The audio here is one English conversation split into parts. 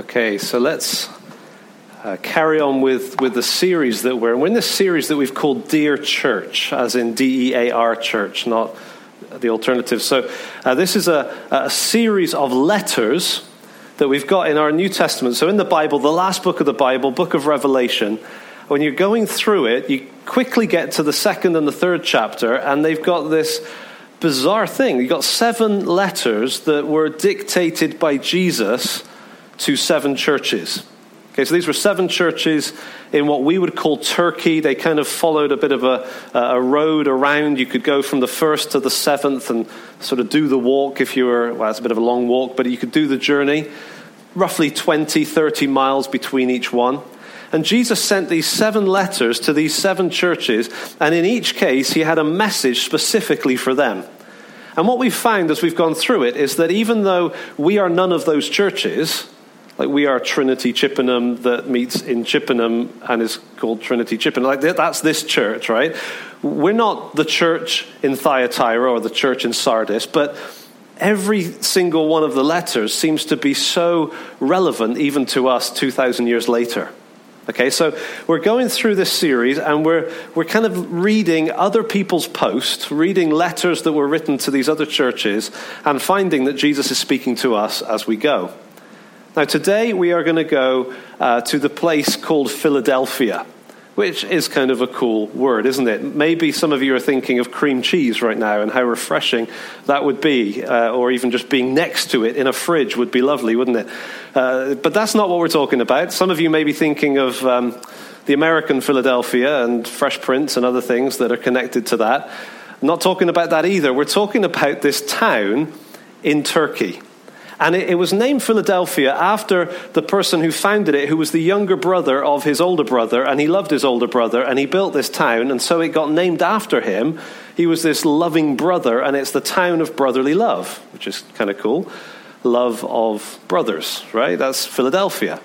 Okay, so let's uh, carry on with, with the series that we're in. We're in this series that we've called Dear Church, as in D E A R Church, not the alternative. So, uh, this is a, a series of letters that we've got in our New Testament. So, in the Bible, the last book of the Bible, book of Revelation, when you're going through it, you quickly get to the second and the third chapter, and they've got this bizarre thing. You've got seven letters that were dictated by Jesus to seven churches. Okay, so these were seven churches in what we would call Turkey. They kind of followed a bit of a, a road around. You could go from the first to the seventh and sort of do the walk if you were, well, it's a bit of a long walk, but you could do the journey. Roughly 20, 30 miles between each one. And Jesus sent these seven letters to these seven churches, and in each case, he had a message specifically for them. And what we've found as we've gone through it is that even though we are none of those churches, like we are Trinity Chippenham that meets in Chippenham and is called Trinity Chippenham. Like that's this church, right? We're not the church in Thyatira or the church in Sardis, but every single one of the letters seems to be so relevant even to us 2,000 years later. Okay, so we're going through this series and we're, we're kind of reading other people's posts, reading letters that were written to these other churches, and finding that Jesus is speaking to us as we go. Now, today we are going to go uh, to the place called Philadelphia, which is kind of a cool word, isn't it? Maybe some of you are thinking of cream cheese right now and how refreshing that would be, uh, or even just being next to it in a fridge would be lovely, wouldn't it? Uh, but that's not what we're talking about. Some of you may be thinking of. Um, the American Philadelphia and Fresh Prince and other things that are connected to that. I'm not talking about that either. We're talking about this town in Turkey. And it, it, was named Philadelphia after the person who founded it, who was the younger brother of his older brother, and he loved his older brother, and he built this town, and so it got named after him. He was this loving brother, and it's the town of brotherly love, which is kind of cool. Love of brothers, right? That's Philadelphia.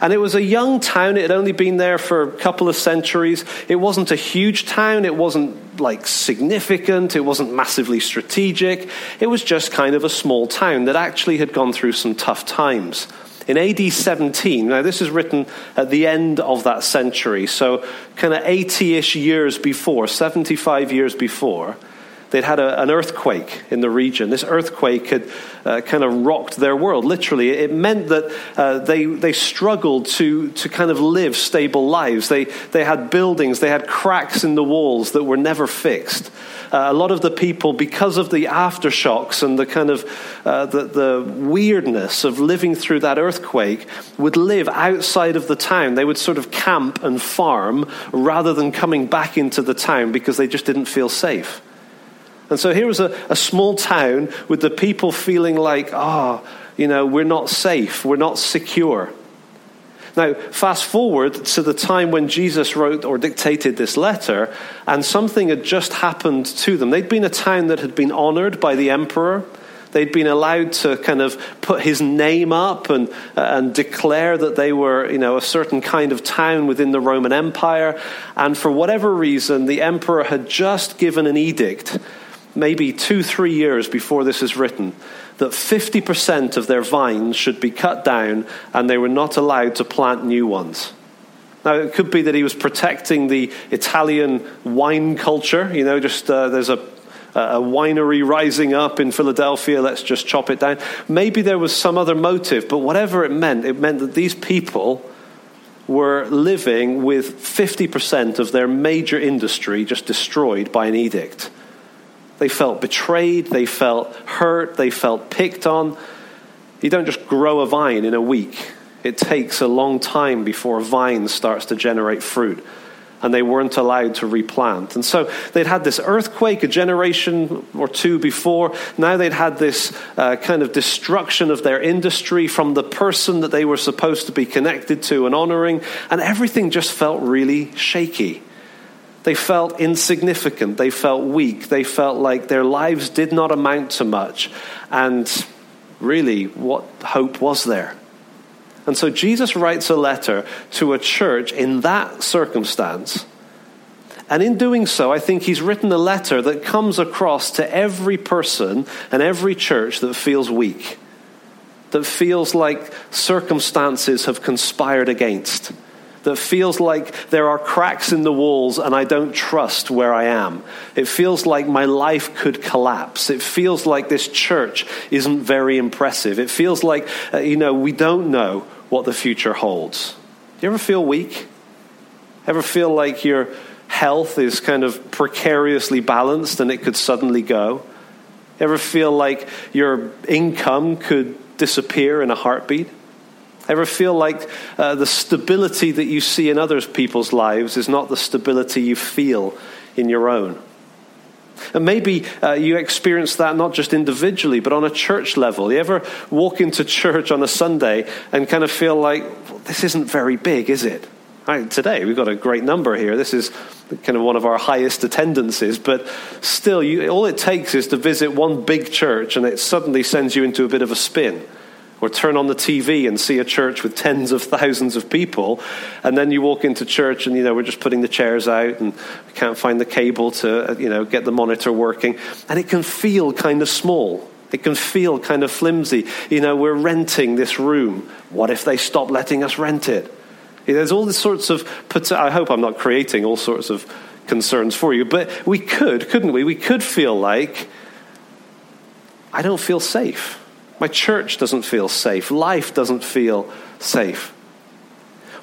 And it was a young town. It had only been there for a couple of centuries. It wasn't a huge town. It wasn't like significant. It wasn't massively strategic. It was just kind of a small town that actually had gone through some tough times. In AD 17, now this is written at the end of that century, so kind of 80 ish years before, 75 years before, They'd had a, an earthquake in the region. This earthquake had uh, kind of rocked their world, literally. It meant that uh, they, they struggled to, to kind of live stable lives. They, they had buildings, they had cracks in the walls that were never fixed. Uh, a lot of the people, because of the aftershocks and the kind of uh, the, the weirdness of living through that earthquake, would live outside of the town. They would sort of camp and farm rather than coming back into the town because they just didn't feel safe. And so here was a, a small town with the people feeling like, ah, oh, you know, we're not safe, we're not secure. Now, fast forward to the time when Jesus wrote or dictated this letter, and something had just happened to them. They'd been a town that had been honored by the emperor. They'd been allowed to kind of put his name up and, uh, and declare that they were, you know, a certain kind of town within the Roman Empire. And for whatever reason, the emperor had just given an edict maybe two, three years before this is written, that 50% of their vines should be cut down and they were not allowed to plant new ones. Now, it could be that he was protecting the Italian wine culture. You know, just uh, there's a, a winery rising up in Philadelphia, let's just chop it down. Maybe there was some other motive, but whatever it meant, it meant that these people were living with 50% of their major industry just destroyed by an edict. They felt betrayed, they felt hurt, they felt picked on. You don't just grow a vine in a week, it takes a long time before a vine starts to generate fruit. And they weren't allowed to replant. And so they'd had this earthquake a generation or two before. Now they'd had this uh, kind of destruction of their industry from the person that they were supposed to be connected to and honoring. And everything just felt really shaky. They felt insignificant. They felt weak. They felt like their lives did not amount to much. And really, what hope was there? And so Jesus writes a letter to a church in that circumstance. And in doing so, I think he's written a letter that comes across to every person and every church that feels weak. that feels like circumstances have conspired against, that feels like there are cracks in the walls and I don't trust where I am. It feels like my life could collapse. It feels like this church isn't very impressive. It feels like, uh, you know, we don't know what the future holds. Do you ever feel weak? Ever feel like your health is kind of precariously balanced and it could suddenly go? Ever feel like your income could disappear in a heartbeat? Ever feel like uh, the stability that you see in other people's lives is not the stability you feel in your own? And maybe uh, you experience that not just individually, but on a church level. You ever walk into church on a Sunday and kind of feel like, well, this isn't very big, is it? Right, today we've got a great number here. This is kind of one of our highest attendances, but still, you, all it takes is to visit one big church and it suddenly sends you into a bit of a spin or turn on the TV and see a church with tens of thousands of people, and then you walk into church and you know we're just putting the chairs out and we can't find the cable to uh, you know get the monitor working, and it can feel kind of small. It can feel kind of flimsy. You know, we're renting this room. What if they stop letting us rent it? There's all these sorts of. I hope I'm not creating all sorts of concerns for you, but we could, couldn't we? We could feel like I don't feel safe. My church doesn't feel safe. Life doesn't feel safe.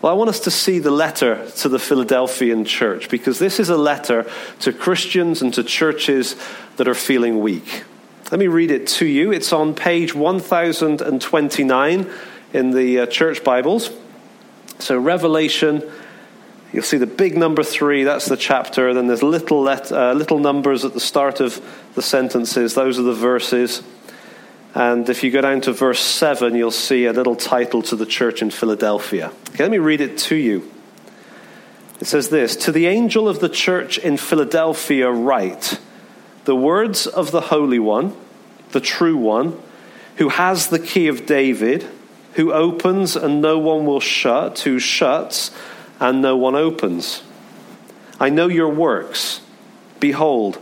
Well, I want us to see the letter to the Philadelphian church because this is a letter to Christians and to churches that are feeling weak. Let me read it to you. It's on page 1029 in the uh, church Bibles. So, Revelation, you'll see the big number three, that's the chapter. Then there's little, let, uh, little numbers at the start of the sentences, those are the verses. And if you go down to verse 7, you'll see a little title to the church in Philadelphia. Okay, let me read it to you. It says this To the angel of the church in Philadelphia, write the words of the Holy One, the true One, who has the key of David, who opens and no one will shut, who shuts and no one opens. I know your works. Behold,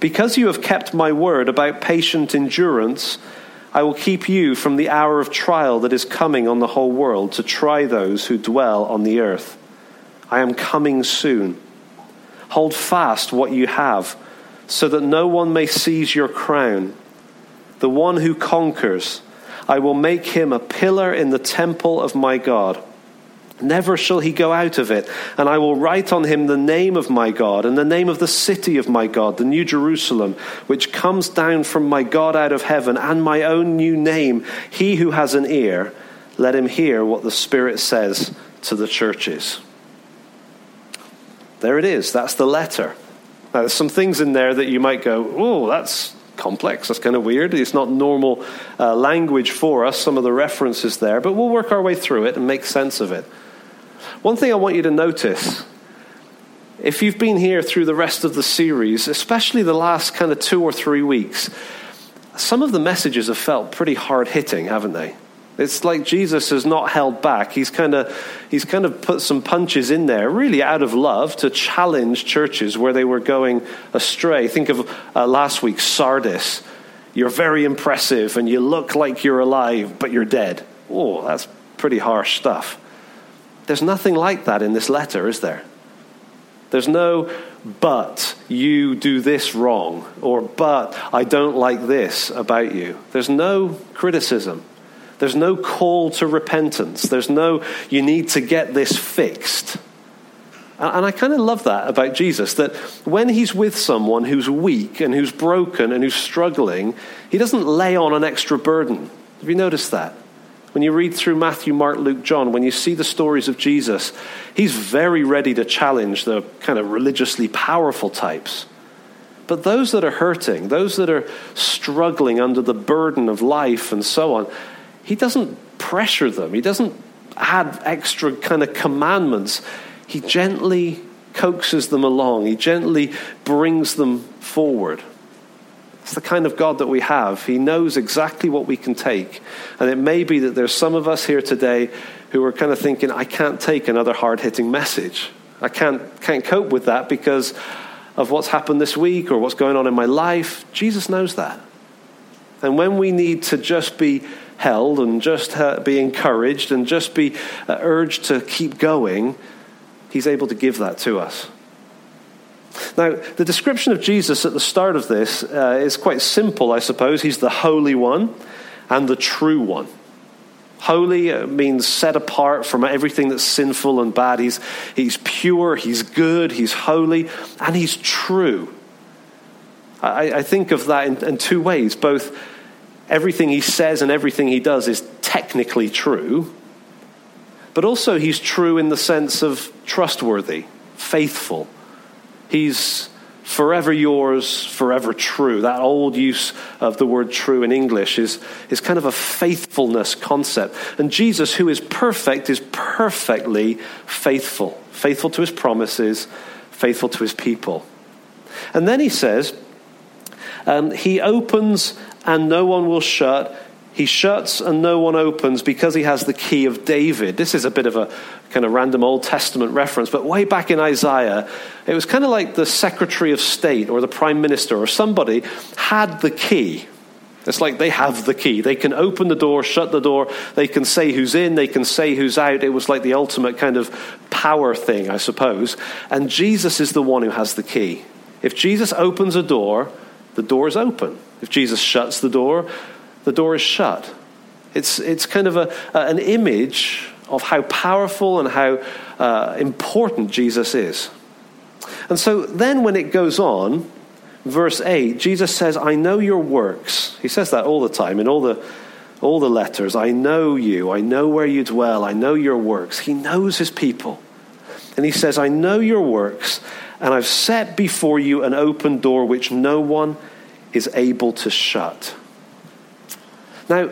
Because you have kept my word about patient endurance, I will keep you from the hour of trial that is coming on the whole world to try those who dwell on the earth. I am coming soon. Hold fast what you have, so that no one may seize your crown. The one who conquers, I will make him a pillar in the temple of my God Never shall he go out of it. And I will write on him the name of my God and the name of the city of my God, the New Jerusalem, which comes down from my God out of heaven, and my own new name. He who has an ear, let him hear what the Spirit says to the churches. There it is. That's the letter. Now, there's some things in there that you might go, oh, that's complex. That's kind of weird. It's not normal uh, language for us, some of the references there, but we'll work our way through it and make sense of it. One thing I want you to notice if you've been here through the rest of the series, especially the last kind of two or three weeks, some of the messages have felt pretty hard hitting, haven't they? It's like Jesus has not held back. He's kind of he's kind of put some punches in there, really out of love, to challenge churches where they were going astray. Think of uh, last week, Sardis. You're very impressive, and you look like you're alive, but you're dead. Oh, that's pretty harsh stuff. There's nothing like that in this letter, is there? There's no, but you do this wrong, or but I don't like this about you. There's no criticism. There's no call to repentance. There's no, you need to get this fixed. And I kind of love that about Jesus that when he's with someone who's weak and who's broken and who's struggling, he doesn't lay on an extra burden. Have you noticed that? When you read through Matthew, Mark, Luke, John, when you see the stories of Jesus, he's very ready to challenge the kind of religiously powerful types. But those that are hurting, those that are struggling under the burden of life and so on, he doesn't pressure them. He doesn't add extra kind of commandments. He gently coaxes them along, he gently brings them forward. It's the kind of God that we have. He knows exactly what we can take. And it may be that there's some of us here today who are kind of thinking, I can't take another hard hitting message. I can't, can't cope with that because of what's happened this week or what's going on in my life. Jesus knows that. And when we need to just be held and just uh, be encouraged and just be uh, urged to keep going, He's able to give that to us. Now, the description of Jesus at the start of this uh, is quite simple, I suppose. He's the Holy One and the True One. Holy uh, means set apart from everything that's sinful and bad. He's, he's pure, he's good, he's holy, and he's true. I, I think of that in, in two ways. Both everything he says and everything he does is technically true, but also he's true in the sense of trustworthy, faithful. He's forever yours, forever true. That old use of the word true in English is, is kind of a faithfulness concept. And Jesus, who is perfect, is perfectly faithful. Faithful to his promises, faithful to his people. And then he says, um, He opens and no one will shut. He shuts and no one opens because he has the key of David. This is a bit of a kind of random Old Testament reference, but way back in Isaiah, it was kind of like the Secretary of State or the Prime Minister or somebody had the key. It's like they have the key. They can open the door, shut the door, they can say who's in, they can say who's out. It was like the ultimate kind of power thing, I suppose. And Jesus is the one who has the key. If Jesus opens a door, the door is open. If Jesus shuts the door, the door is shut. It's, it's kind of a, an image of how powerful and how uh, important Jesus is. And so then when it goes on, verse 8, Jesus says, I know your works. He says that all the time in all the, all the letters. I know you. I know where you dwell. I know your works. He knows his people. And he says, I know your works, and I've set before you an open door which no one is able to shut. Now,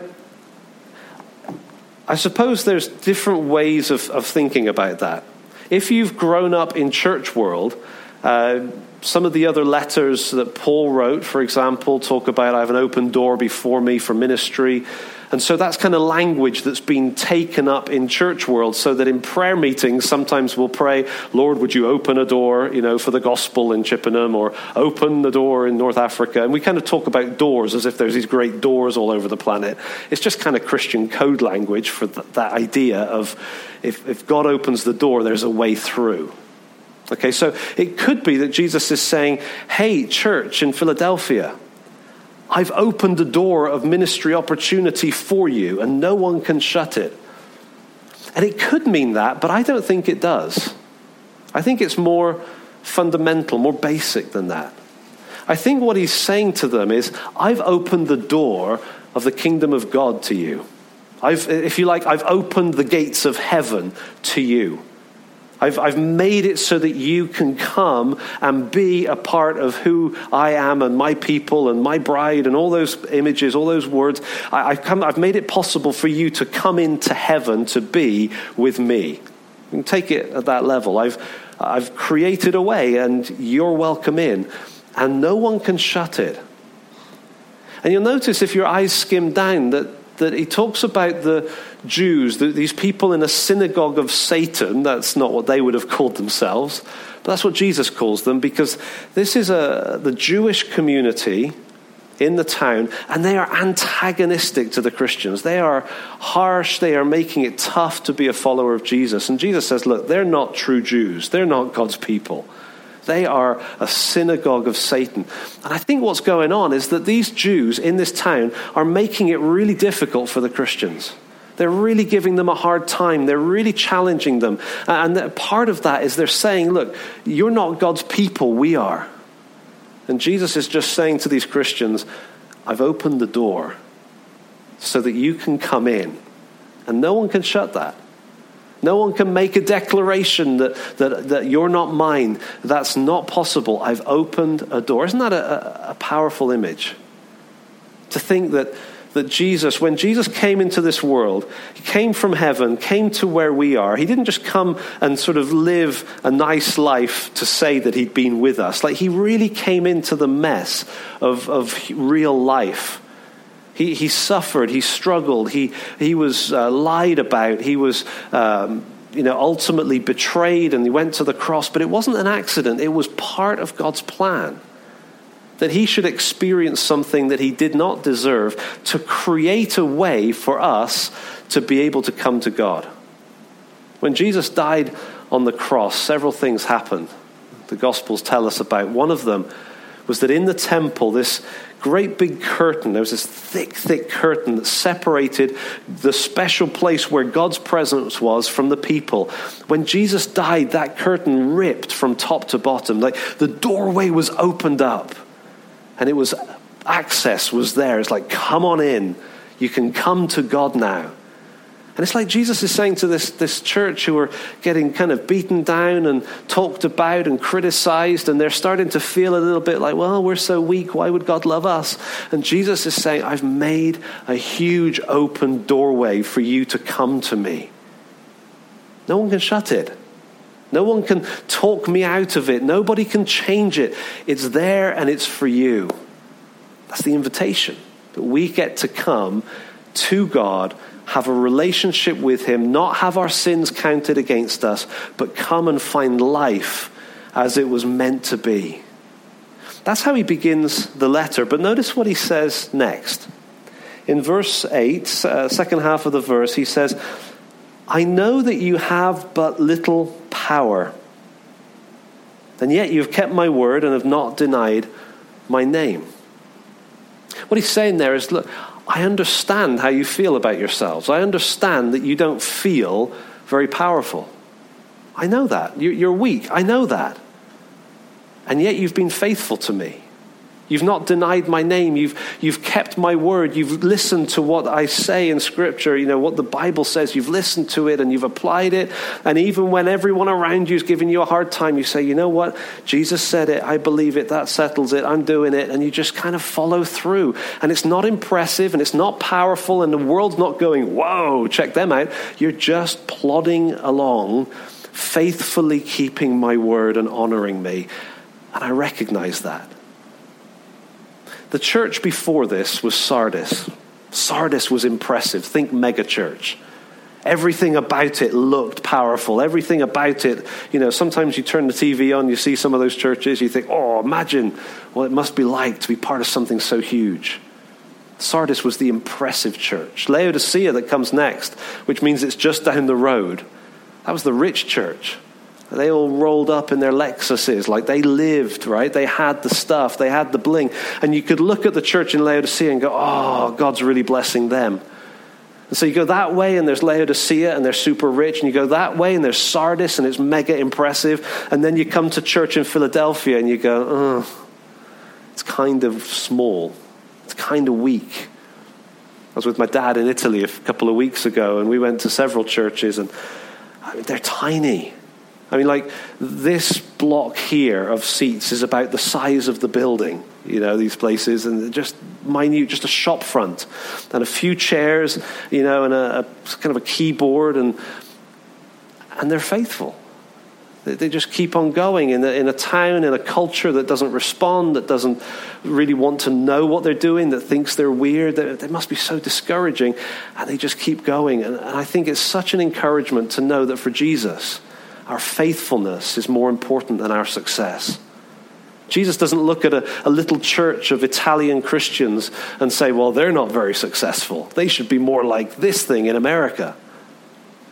I suppose there's different ways of, of thinking about that. If you've grown up in church world, uh, some of the other letters that Paul wrote, for example, talk about I have an open door before me for ministry. And so that's kind of language that's been taken up in church world so that in prayer meetings, sometimes we'll pray, Lord, would you open a door, you know, for the gospel in Chippenham or open the door in North Africa? And we kind of talk about doors as if there's these great doors all over the planet. It's just kind of Christian code language for th- that idea of if, if God opens the door, there's a way through. Okay, so it could be that Jesus is saying, hey, church in Philadelphia, I've opened the door of ministry opportunity for you, and no one can shut it. And it could mean that, but I don't think it does. I think it's more fundamental, more basic than that. I think what he's saying to them is, I've opened the door of the kingdom of God to you. I've, if you like, I've opened the gates of heaven to you. I've, I've made it so that you can come and be a part of who I am and my people and my bride and all those images, all those words. I, have come, I've made it possible for you to come into heaven to be with me. You can take it at that level. I've, I've created a way and you're welcome in, and no one can shut it. And you'll notice if your eyes skim down that that he talks about the Jews, these people in a synagogue of Satan. That's not what they would have called themselves, but that's what Jesus calls them because this is a, the Jewish community in the town, and they are antagonistic to the Christians. They are harsh, they are making it tough to be a follower of Jesus. And Jesus says, Look, they're not true Jews, they're not God's people. They are a synagogue of Satan. And I think what's going on is that these Jews in this town are making it really difficult for the Christians. They're really giving them a hard time. They're really challenging them. Uh, and part of that is they're saying, look, you're not God's people, we are. And Jesus is just saying to these Christians, I've opened the door so that you can come in. And no one can shut that. No one can make a declaration that, that, that you're not mine. That's not possible. I've opened a door. Isn't that a, a, powerful image? To think that that Jesus, when Jesus came into this world, he came from heaven, came to where we are. He didn't just come and sort of live a nice life to say that he'd been with us. Like, he really came into the mess of, of real life. He, he suffered, he struggled, he, he was uh, lied about, he was. Um, you know, ultimately betrayed and he went to the cross, but it wasn't an accident. It was part of God's plan that he should experience something that he did not deserve to create a way for us to be able to come to God. When Jesus died on the cross, several things happened. The Gospels tell us about. One of them was that in the temple, this great big curtain, there was this thick, thick curtain that separated the special place where God's presence was from the people. When Jesus died, that curtain ripped from top to bottom. Like the doorway was opened up and it was access was there. It's like, come on in. You can come to God now. And it's like Jesus is saying to this, this church who are getting kind of beaten down and talked about and criticized, and they're starting to feel a little bit like, well, we're so weak. Why would God love us? And Jesus is saying, I've made a huge open doorway for you to come to me. No one can shut it. No one can talk me out of it. Nobody can change it. It's there and it's for you. That's the invitation that we get to come to God, have a relationship with Him, not have our sins counted against us, but come and find life as it was meant to be. That's how he begins the letter. But notice what he says next. In verse 8, uh, second half of the verse, he says, I know that you have but little power, and yet you have kept my word and have not denied my name. What he's saying there is look, I understand how you feel about yourselves. I understand that you don't feel very powerful. I know that. You're weak. I know that. And yet you've been faithful to me. You've not denied my name. You've, you've kept my word. You've listened to what I say in Scripture, you know, what the Bible says. You've listened to it and you've applied it. And even when everyone around you is giving you a hard time, you say, you know what? Jesus said it. I believe it. That settles it. I'm doing it. And you just kind of follow through. And it's not impressive and it's not powerful. And the world's not going, whoa, check them out. You're just plodding along, faithfully keeping my word and honoring me. And I recognize that. The church before this was Sardis. Sardis was impressive. Think megachurch. Everything about it looked powerful. Everything about it, you know, sometimes you turn the TV on, you see some of those churches, you think, oh, imagine what it must be like to be part of something so huge. Sardis was the impressive church. Laodicea, that comes next, which means it's just down the road, that was the rich church. They all rolled up in their Lexuses, like they lived, right? They had the stuff, they had the bling. And you could look at the church in Laodicea and go, oh, God's really blessing them. And so you go that way and there's Laodicea and they're super rich. And you go that way and there's Sardis and it's mega impressive. And then you come to church in Philadelphia and you go, oh, it's kind of small. It's kind of weak. I was with my dad in Italy a couple of weeks ago and we went to several churches and I mean, they're tiny. I mean, like this block here of seats is about the size of the building, you know, these places, and just minute, just a shop front, and a few chairs, you know, and a, a kind of a keyboard, and and they're faithful. They, they just keep on going in a, in a town, in a culture that doesn't respond, that doesn't really want to know what they're doing, that thinks they're weird. They, they must be so discouraging, and they just keep going. And, and I think it's such an encouragement to know that for Jesus our faithfulness is more important than our success. Jesus doesn't look at a, a, little church of Italian Christians and say, well, they're not very successful. They should be more like this thing in America.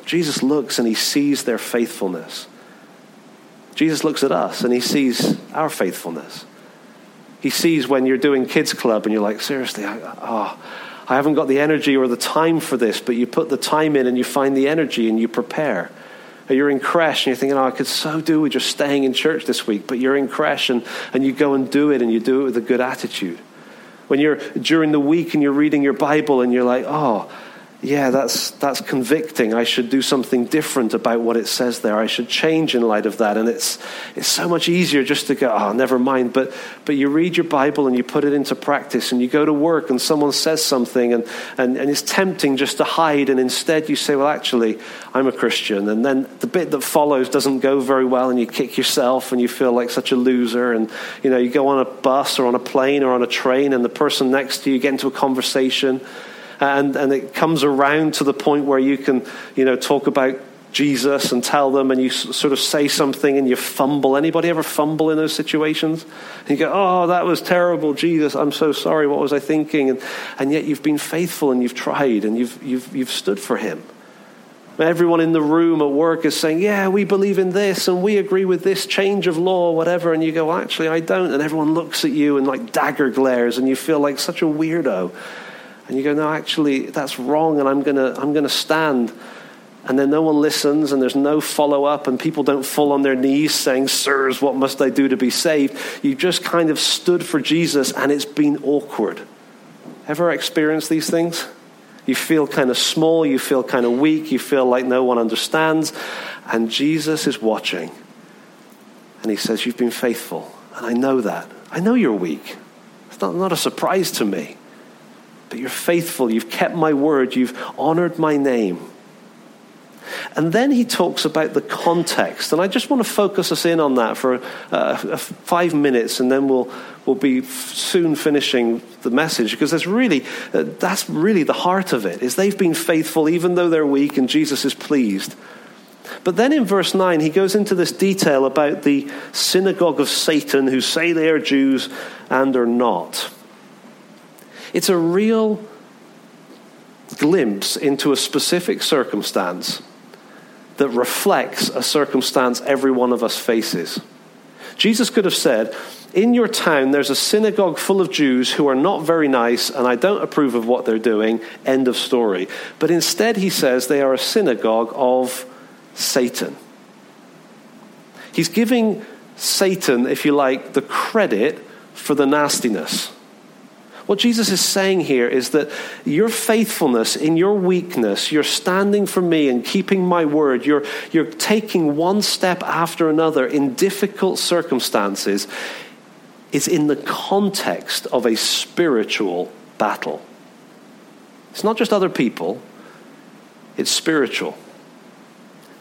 Jesus looks and he sees their faithfulness. Jesus looks at us and he sees our faithfulness. He sees when you're doing kids club and you're like, seriously, I, oh, I haven't got the energy or the time for this, but you put the time in and you find the energy and you prepare. Or you're in creche and you're thinking, oh, I could so do with just staying in church this week. But you're in creche and, and you go and do it and you do it with a good attitude. When you're during the week and you're reading your Bible and you're like, oh, yeah, that's, that's convicting. I should do something different about what it says there. I should change in light of that. And it's, it's so much easier just to go, oh, never mind. But, but you read your Bible and you put it into practice and you go to work and someone says something and, and, and it's tempting just to hide. And instead you say, well, actually, I'm a Christian. And then the bit that follows doesn't go very well and you kick yourself and you feel like such a loser. And, you know, you go on a bus or on a plane or on a train and the person next to you get into a conversation and, and it comes around to the point where you can, you know, talk about Jesus and tell them, and you sort of say something and you fumble. Anybody ever fumble in those situations? And you go, "Oh, that was terrible, Jesus. I'm so sorry. What was I thinking?" And, and yet you've been faithful and you've tried and you've you've you've stood for Him. Everyone in the room at work is saying, "Yeah, we believe in this and we agree with this change of law, whatever." And you go, "Actually, I don't." And everyone looks at you and like dagger glares, and you feel like such a weirdo. And you go, no, actually, that's wrong, and I'm going to I'm going to stand. And then no one listens, and there's no follow up, and people don't fall on their knees saying, Sirs, what must I do to be saved? You just kind of stood for Jesus, and it's been awkward. Ever experienced these things? You feel kind of small, you feel kind of weak, you feel like no one understands, and Jesus is watching. And he says, You've been faithful, and I know that. I know you're weak. It's not, not a surprise to me. But you're faithful. You've kept my word. You've honored my name. And then he talks about the context. And I just want to focus us in on that for uh, five minutes, and then we'll, we'll be soon finishing the message because that's really, uh, that's really the heart of it, is they've been faithful even though they're weak, and Jesus is pleased. But then in verse 9, he goes into this detail about the synagogue of Satan who say they are Jews and are not. It's a real glimpse into a specific circumstance that reflects a circumstance every one of us faces. Jesus could have said, In your town, there's a synagogue full of Jews who are not very nice, and I don't approve of what they're doing. End of story. But instead, he says they are a synagogue of Satan. He's giving Satan, if you like, the credit for the nastiness. What Jesus is saying here is that your faithfulness in your weakness, you're standing for me and keeping my word, you're, you're taking one step after another in difficult circumstances, is in the context of a spiritual battle. It's not just other people, it's spiritual.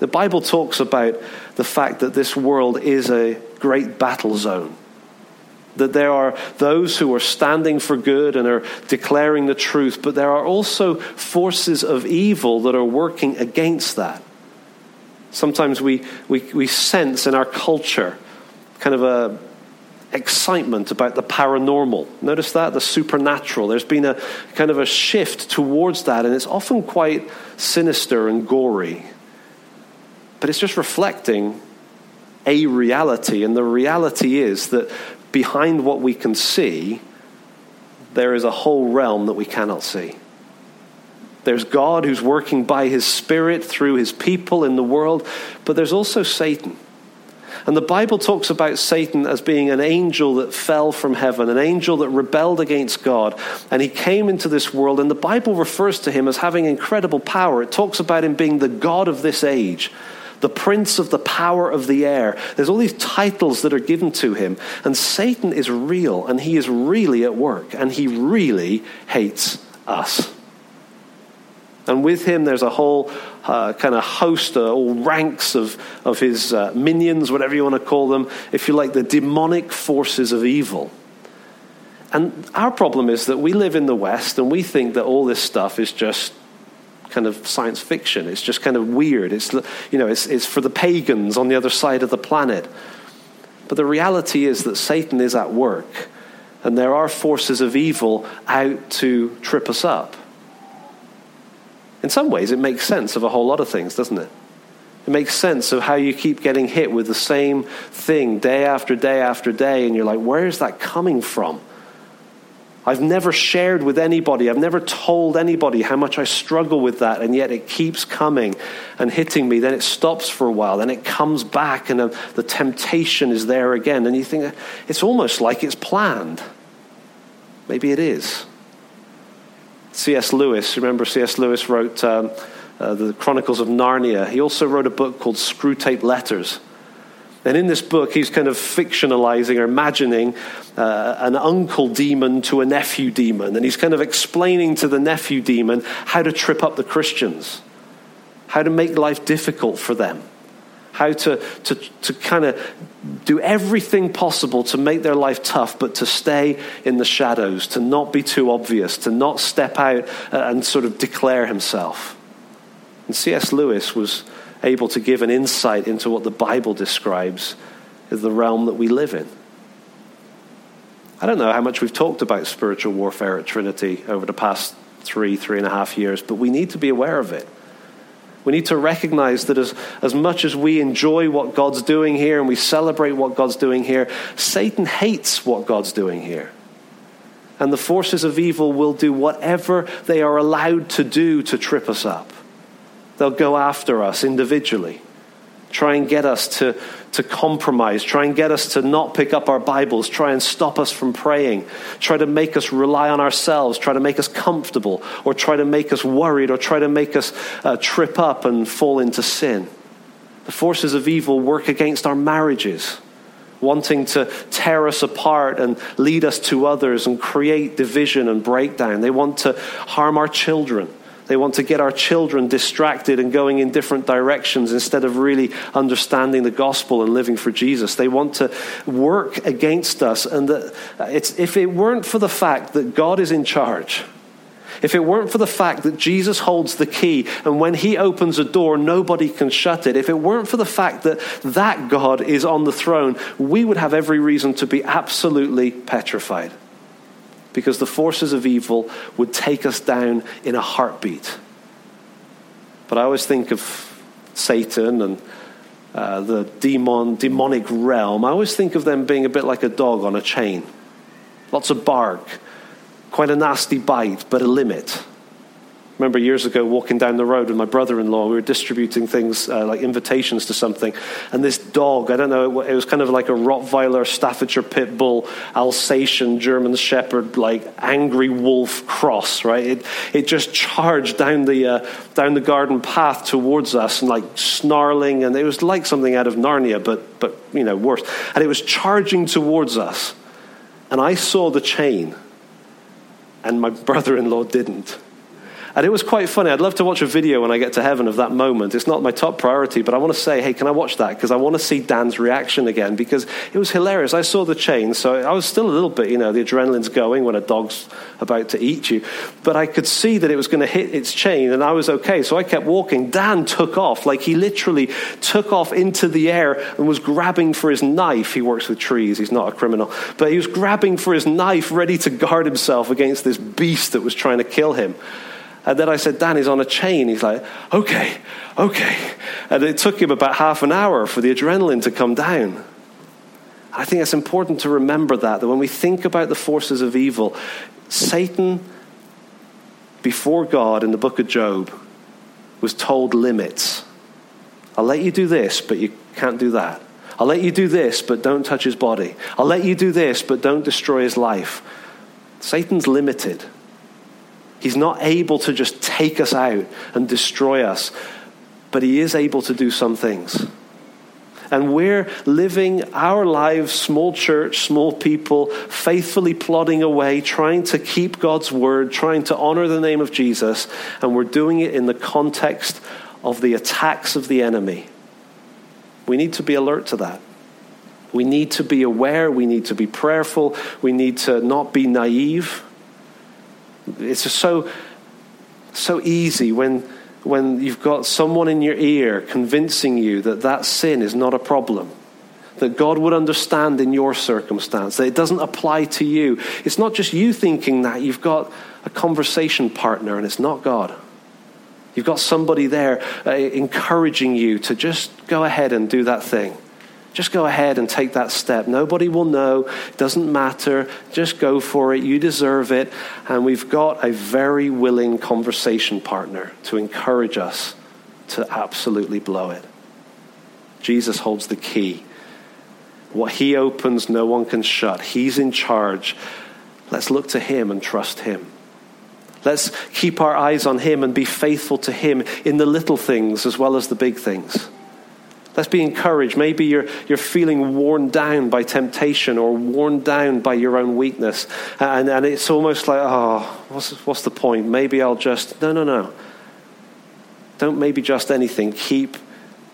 The Bible talks about the fact that this world is a great battle zone that there are those who are standing for good and are declaring the truth, but there are also forces of evil that are working against that. Sometimes we, we, we sense in our culture kind of a excitement about the paranormal. Notice that? The supernatural. There's been a kind of a shift towards that, and it's often quite sinister and gory. But it's just reflecting a reality, and the reality is that behind what we can see, there is a whole realm that we cannot see. There's God who's working by his Spirit through his people in the world, but there's also Satan. And the Bible talks about Satan as being an angel that fell from heaven, an angel that rebelled against God. And he came into this world, and the Bible refers to him as having incredible power. It talks about him being the God of this age the prince of the power of the air. There's all these titles that are given to him. And Satan is real, and he is really at work, and he really hates us. And with him, there's a whole uh, kind of host, uh, all ranks of, of his uh, minions, whatever you want to call them, if you like, the demonic forces of evil. And our problem is that we live in the West and we think that all this stuff is just kind of science fiction. It's just kind of weird. It's, you know, it's, it's for the pagans on the other side of the planet. But the reality is that Satan is at work, and there are forces of evil out to trip us up. In some ways, it makes sense of a whole lot of things, doesn't it? It makes sense of how you keep getting hit with the same thing day after day after day, and you're like, where is that coming from? I've never shared with anybody, I've never told anybody how much I struggle with that, and yet it keeps coming and hitting me. Then it stops for a while, then it comes back, and the temptation is there again. And you think it's almost like it's planned. Maybe it is. C.S. Lewis, remember C.S. Lewis wrote um, uh, the Chronicles of Narnia. He also wrote a book called Screwtape Letters. And in this book, he's kind of fictionalizing or imagining uh, an uncle demon to a nephew demon. And he's kind of explaining to the nephew demon how to trip up the Christians, how to make life difficult for them, how to, to, to kind of do everything possible to make their life tough, but to stay in the shadows, to not be too obvious, to not step out and sort of declare himself. And C.S. Lewis was able to give an insight into what the Bible describes as the realm that we live in. I don't know how much we've talked about spiritual warfare at Trinity over the past three, three and a half years, but we need to be aware of it. We need to recognize that as, as much as we enjoy what God's doing here and we celebrate what God's doing here, Satan hates what God's doing here. And the forces of evil will do whatever they are allowed to do to trip us up. They'll go after us individually, try and get us to, to compromise, try and get us to not pick up our Bibles, try and stop us from praying, try to make us rely on ourselves, try to make us comfortable, or try to make us worried, or try to make us uh, trip up and fall into sin. The forces of evil work against our marriages wanting to tear us apart and lead us to others and create division and breakdown. They want to harm our children. They want to get our children distracted and going in different directions instead of really understanding the gospel and living for Jesus. They want to work against us. And if it weren't for the fact that God is in charge, if it weren't for the fact that Jesus holds the key and when he opens a door, nobody can shut it, if it weren't for the fact that that God is on the throne, we would have every reason to be absolutely petrified because the forces of evil would take us down in a heartbeat. But I always think of Satan and uh, the demon, demonic realm. I always think of them being a bit like a dog on a chain. Lots of bark, quite a nasty bite, but a limit remember years ago walking down the road with my brother in law. We were distributing things uh, like invitations to something. And this dog, I don't know, it was kind of like a Rottweiler, Staffordshire Pit Bull, Alsatian, German Shepherd, like angry wolf cross, right? It, it just charged down the, uh, down the garden path towards us and like snarling. And it was like something out of Narnia, but, but you know, worse. And it was charging towards us. And I saw the chain, and my brother in law didn't. And it was quite funny. I'd love to watch a video when I get to heaven of that moment. It's not my top priority, but I want to say, hey, can I watch that? Because I want to see Dan's reaction again because it was hilarious. I saw the chain, so I was still a little bit, you know, the adrenaline's going when a dog's about to eat you. But I could see that it was going to hit its chain, and I was okay. So I kept walking. Dan took off. Like he literally took off into the air and was grabbing for his knife. He works with trees, he's not a criminal. But he was grabbing for his knife, ready to guard himself against this beast that was trying to kill him. And then I said, Dan, he's on a chain. He's like, okay, okay. And it took him about half an hour for the adrenaline to come down. I think it's important to remember that, that when we think about the forces of evil, Satan, before God in the book of Job, was told limits. I'll let you do this, but you can't do that. I'll let you do this, but don't touch his body. I'll let you do this, but don't destroy his life. Satan's limited. He's not able to just take us out and destroy us, but He is able to do some things. And we're living our lives, small church, small people, faithfully plodding away, trying to keep God's word, trying to honor the name of Jesus, and we're doing it in the context of the attacks of the enemy. We need to be alert to that. We need to be aware. We need to be prayerful. We need to not be naive. It's just so, so easy when, when you've got someone in your ear convincing you that that sin is not a problem that God would understand in your circumstance, that it doesn't apply to you. It's not just you thinking that, you've got a conversation partner, and it's not God. You've got somebody there uh, encouraging you to just go ahead and do that thing. Just go ahead and take that step. Nobody will know. It doesn't matter. Just go for it. You deserve it. And we've got a very willing conversation partner to encourage us to absolutely blow it. Jesus holds the key. What he opens, no one can shut. He's in charge. Let's look to him and trust him. Let's keep our eyes on Him and be faithful to Him in the little things as well as the big things. Let's be encouraged. Maybe you're, you're feeling worn down by temptation or worn down by your own weakness. And, and it's almost like, oh, what's, what's the point? Maybe I'll just. No, no, no. Don't maybe just anything. Keep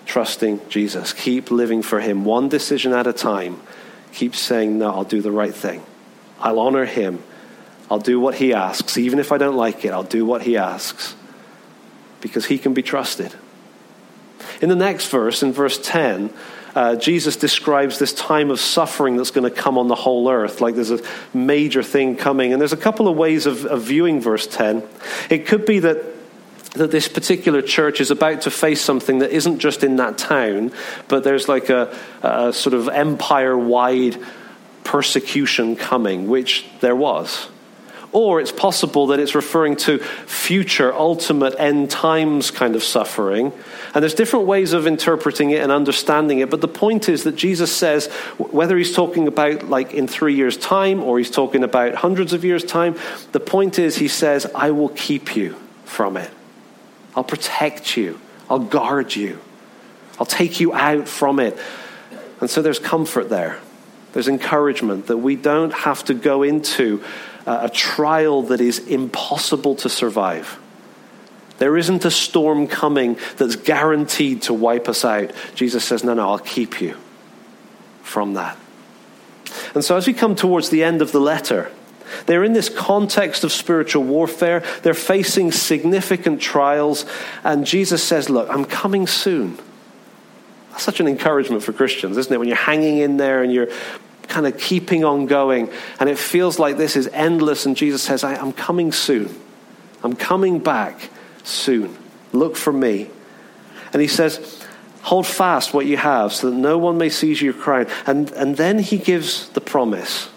trusting Jesus. Keep living for Him, one decision at a time. Keep saying, no, I'll do the right thing. I'll honor Him. I'll do what He asks. Even if I don't like it, I'll do what He asks because He can be trusted. In the next verse, in verse 10, uh, Jesus describes this time of suffering that's going to come on the whole earth, like there's a major thing coming. And there's a couple of ways of, of viewing verse 10. It could be that that this particular church is about to face something that isn't just in that town, but there's like a, a sort of empire wide persecution coming, which there was. Or it's possible that it's referring to future, ultimate end times kind of suffering. And there's different ways of interpreting it and understanding it. But the point is that Jesus says, whether he's talking about like in three years' time or he's talking about hundreds of years' time, the point is he says, I will keep you from it. I'll protect you. I'll guard you. I'll take you out from it. And so there's comfort there. There's encouragement that we don't have to go into uh, a trial that is impossible to survive. There isn't a storm coming that's guaranteed to wipe us out. Jesus says, No, no, I'll keep you from that. And so, as we come towards the end of the letter, they're in this context of spiritual warfare. They're facing significant trials. And Jesus says, Look, I'm coming soon. That's such an encouragement for Christians, isn't it? When you're hanging in there and you're kind of keeping on going, and it feels like this is endless, and Jesus says, I'm coming soon. I'm coming back soon. Look for me. And he says, Hold fast what you have so that no one may seize your crown. And, and then he gives the promise.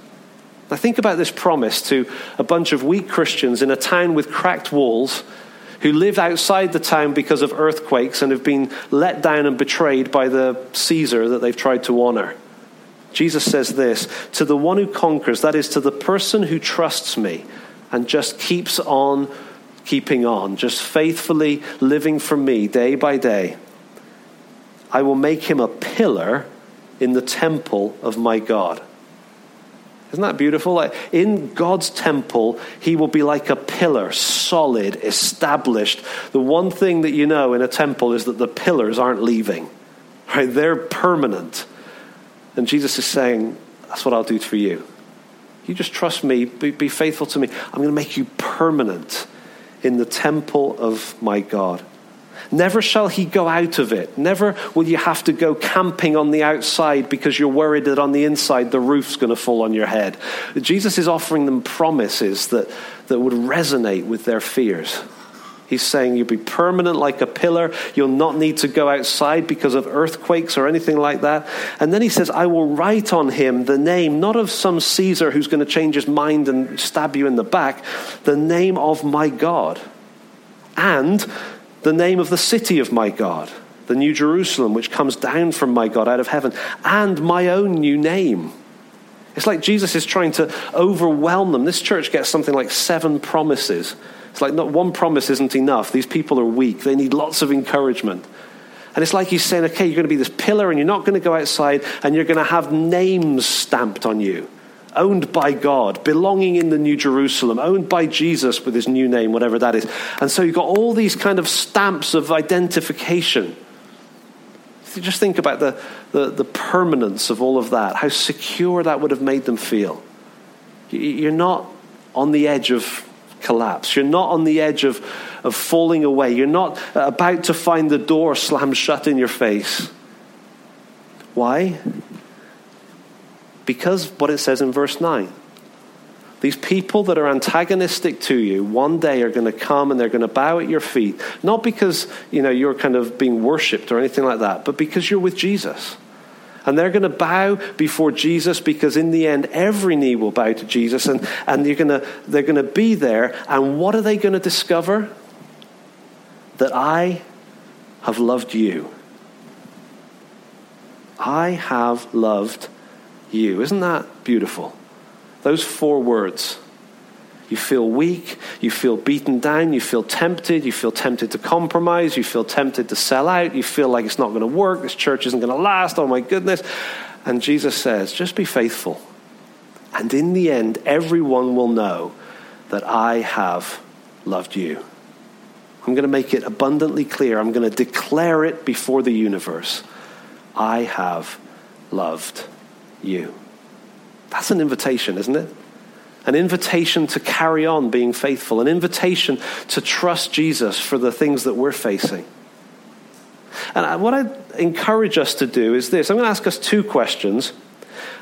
Now, think about this promise to a bunch of weak Christians in a town with cracked walls who live outside the town because of earthquakes and have been let down and betrayed by the Caesar that they've tried to honor. Jesus says this To the one who conquers, that is, to the person who trusts me and just keeps on keeping on, just faithfully living for me day by day, I will make him a pillar in the temple of my God. Isn't that beautiful? Like in God's temple, he will be like a pillar, solid, established. The one thing that you know in a temple is that the pillars aren't leaving. Right? They're permanent. And Jesus is saying, That's what I'll do for you. You just trust me, be, be faithful to me. I'm going to make you permanent in the temple of my God. Never shall he go out of it. Never will you have to go camping on the outside because you're worried that on the inside the roof's going to fall on your head. Jesus is offering them promises that, that would resonate with their fears. He's saying you'll be permanent like a pillar. You'll not need to go outside because of earthquakes or anything like that. And then he says, I will write on him the name, not of some Caesar who's going to change his mind and stab you in the back, the name of my God. And the name of the city of my God, the New Jerusalem, which comes down from my God out of heaven, and my own new name. It's like Jesus is trying to overwhelm them. This church gets something like seven promises it's like not one promise isn't enough. These people are weak. They need lots of encouragement. And it's like he's saying, okay, you're going to be this pillar and you're not going to go outside and you're going to have names stamped on you. Owned by God, belonging in the New Jerusalem, owned by Jesus with his new name, whatever that is. And so you've got all these kind of stamps of identification. Just think about the, the, the permanence of all of that, how secure that would have made them feel. You're not on the edge of collapse. You're not on the edge of, of falling away. You're not about to find the door slammed shut in your face. Why? Because what it says in verse 9. These people that are antagonistic to you one day are going to come and they're going to bow at your feet. Not because you know, you're kind of being worshipped or anything like that, but because you're with Jesus. And they're going to bow before Jesus because in the end, every knee will bow to Jesus and, and you're to, they're going to be there. And what are they going to discover? That I have loved you. I have loved you. Isn't that beautiful? Those four words. You feel weak, you feel beaten down, you feel tempted, you feel tempted to compromise, you feel tempted to sell out, you feel like it's not going to work, this church isn't going to last, oh my goodness. And Jesus says, just be faithful. And in the end, everyone will know that I have loved you. I'm going to make it abundantly clear. I'm going to declare it before the universe. I have loved you. That's an invitation, isn't it? An invitation to carry on being faithful, an invitation to trust Jesus for the things that we're facing. And what I encourage us to do is this I'm going to ask us two questions.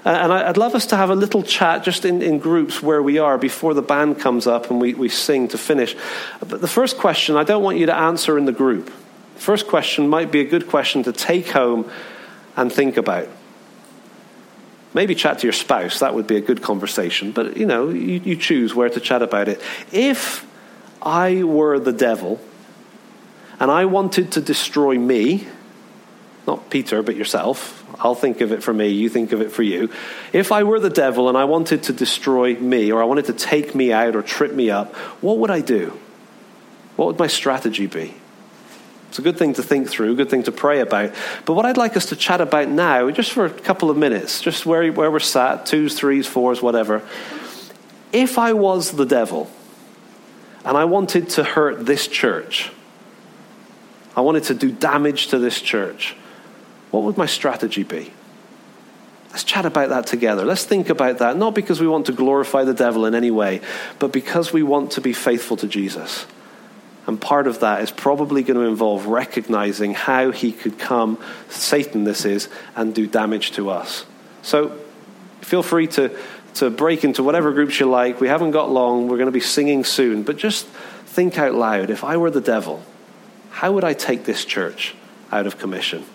Uh, and I'd love us to have a little chat just in, in groups where we are before the band comes up and we, we sing to finish. But the first question I don't want you to answer in the group. The first question might be a good question to take home and think about. Maybe chat to your spouse, that would be a good conversation. But, you know, you, you choose where to chat about it. If I were the devil and I wanted to destroy me, not Peter, but yourself, I'll think of it for me, you think of it for you. If I were the devil and I wanted to destroy me, or I wanted to take me out or trip me up, what would I do? What would my strategy be? It's a good thing to think through, good thing to pray about. But what I'd like us to chat about now, just for a couple of minutes, just where, where we're sat, twos, threes, fours, whatever. If I was the devil and I wanted to hurt this church, I wanted to do damage to this church, what would my strategy be? Let's chat about that together. Let's think about that, not because we want to glorify the devil in any way, but because we want to be faithful to Jesus. And part of that is probably going to involve recognizing how he could come, Satan this is, and do damage to us. So feel free to, to break into whatever groups you like. We haven't got long. We're going to be singing soon. But just think out loud if I were the devil, how would I take this church out of commission?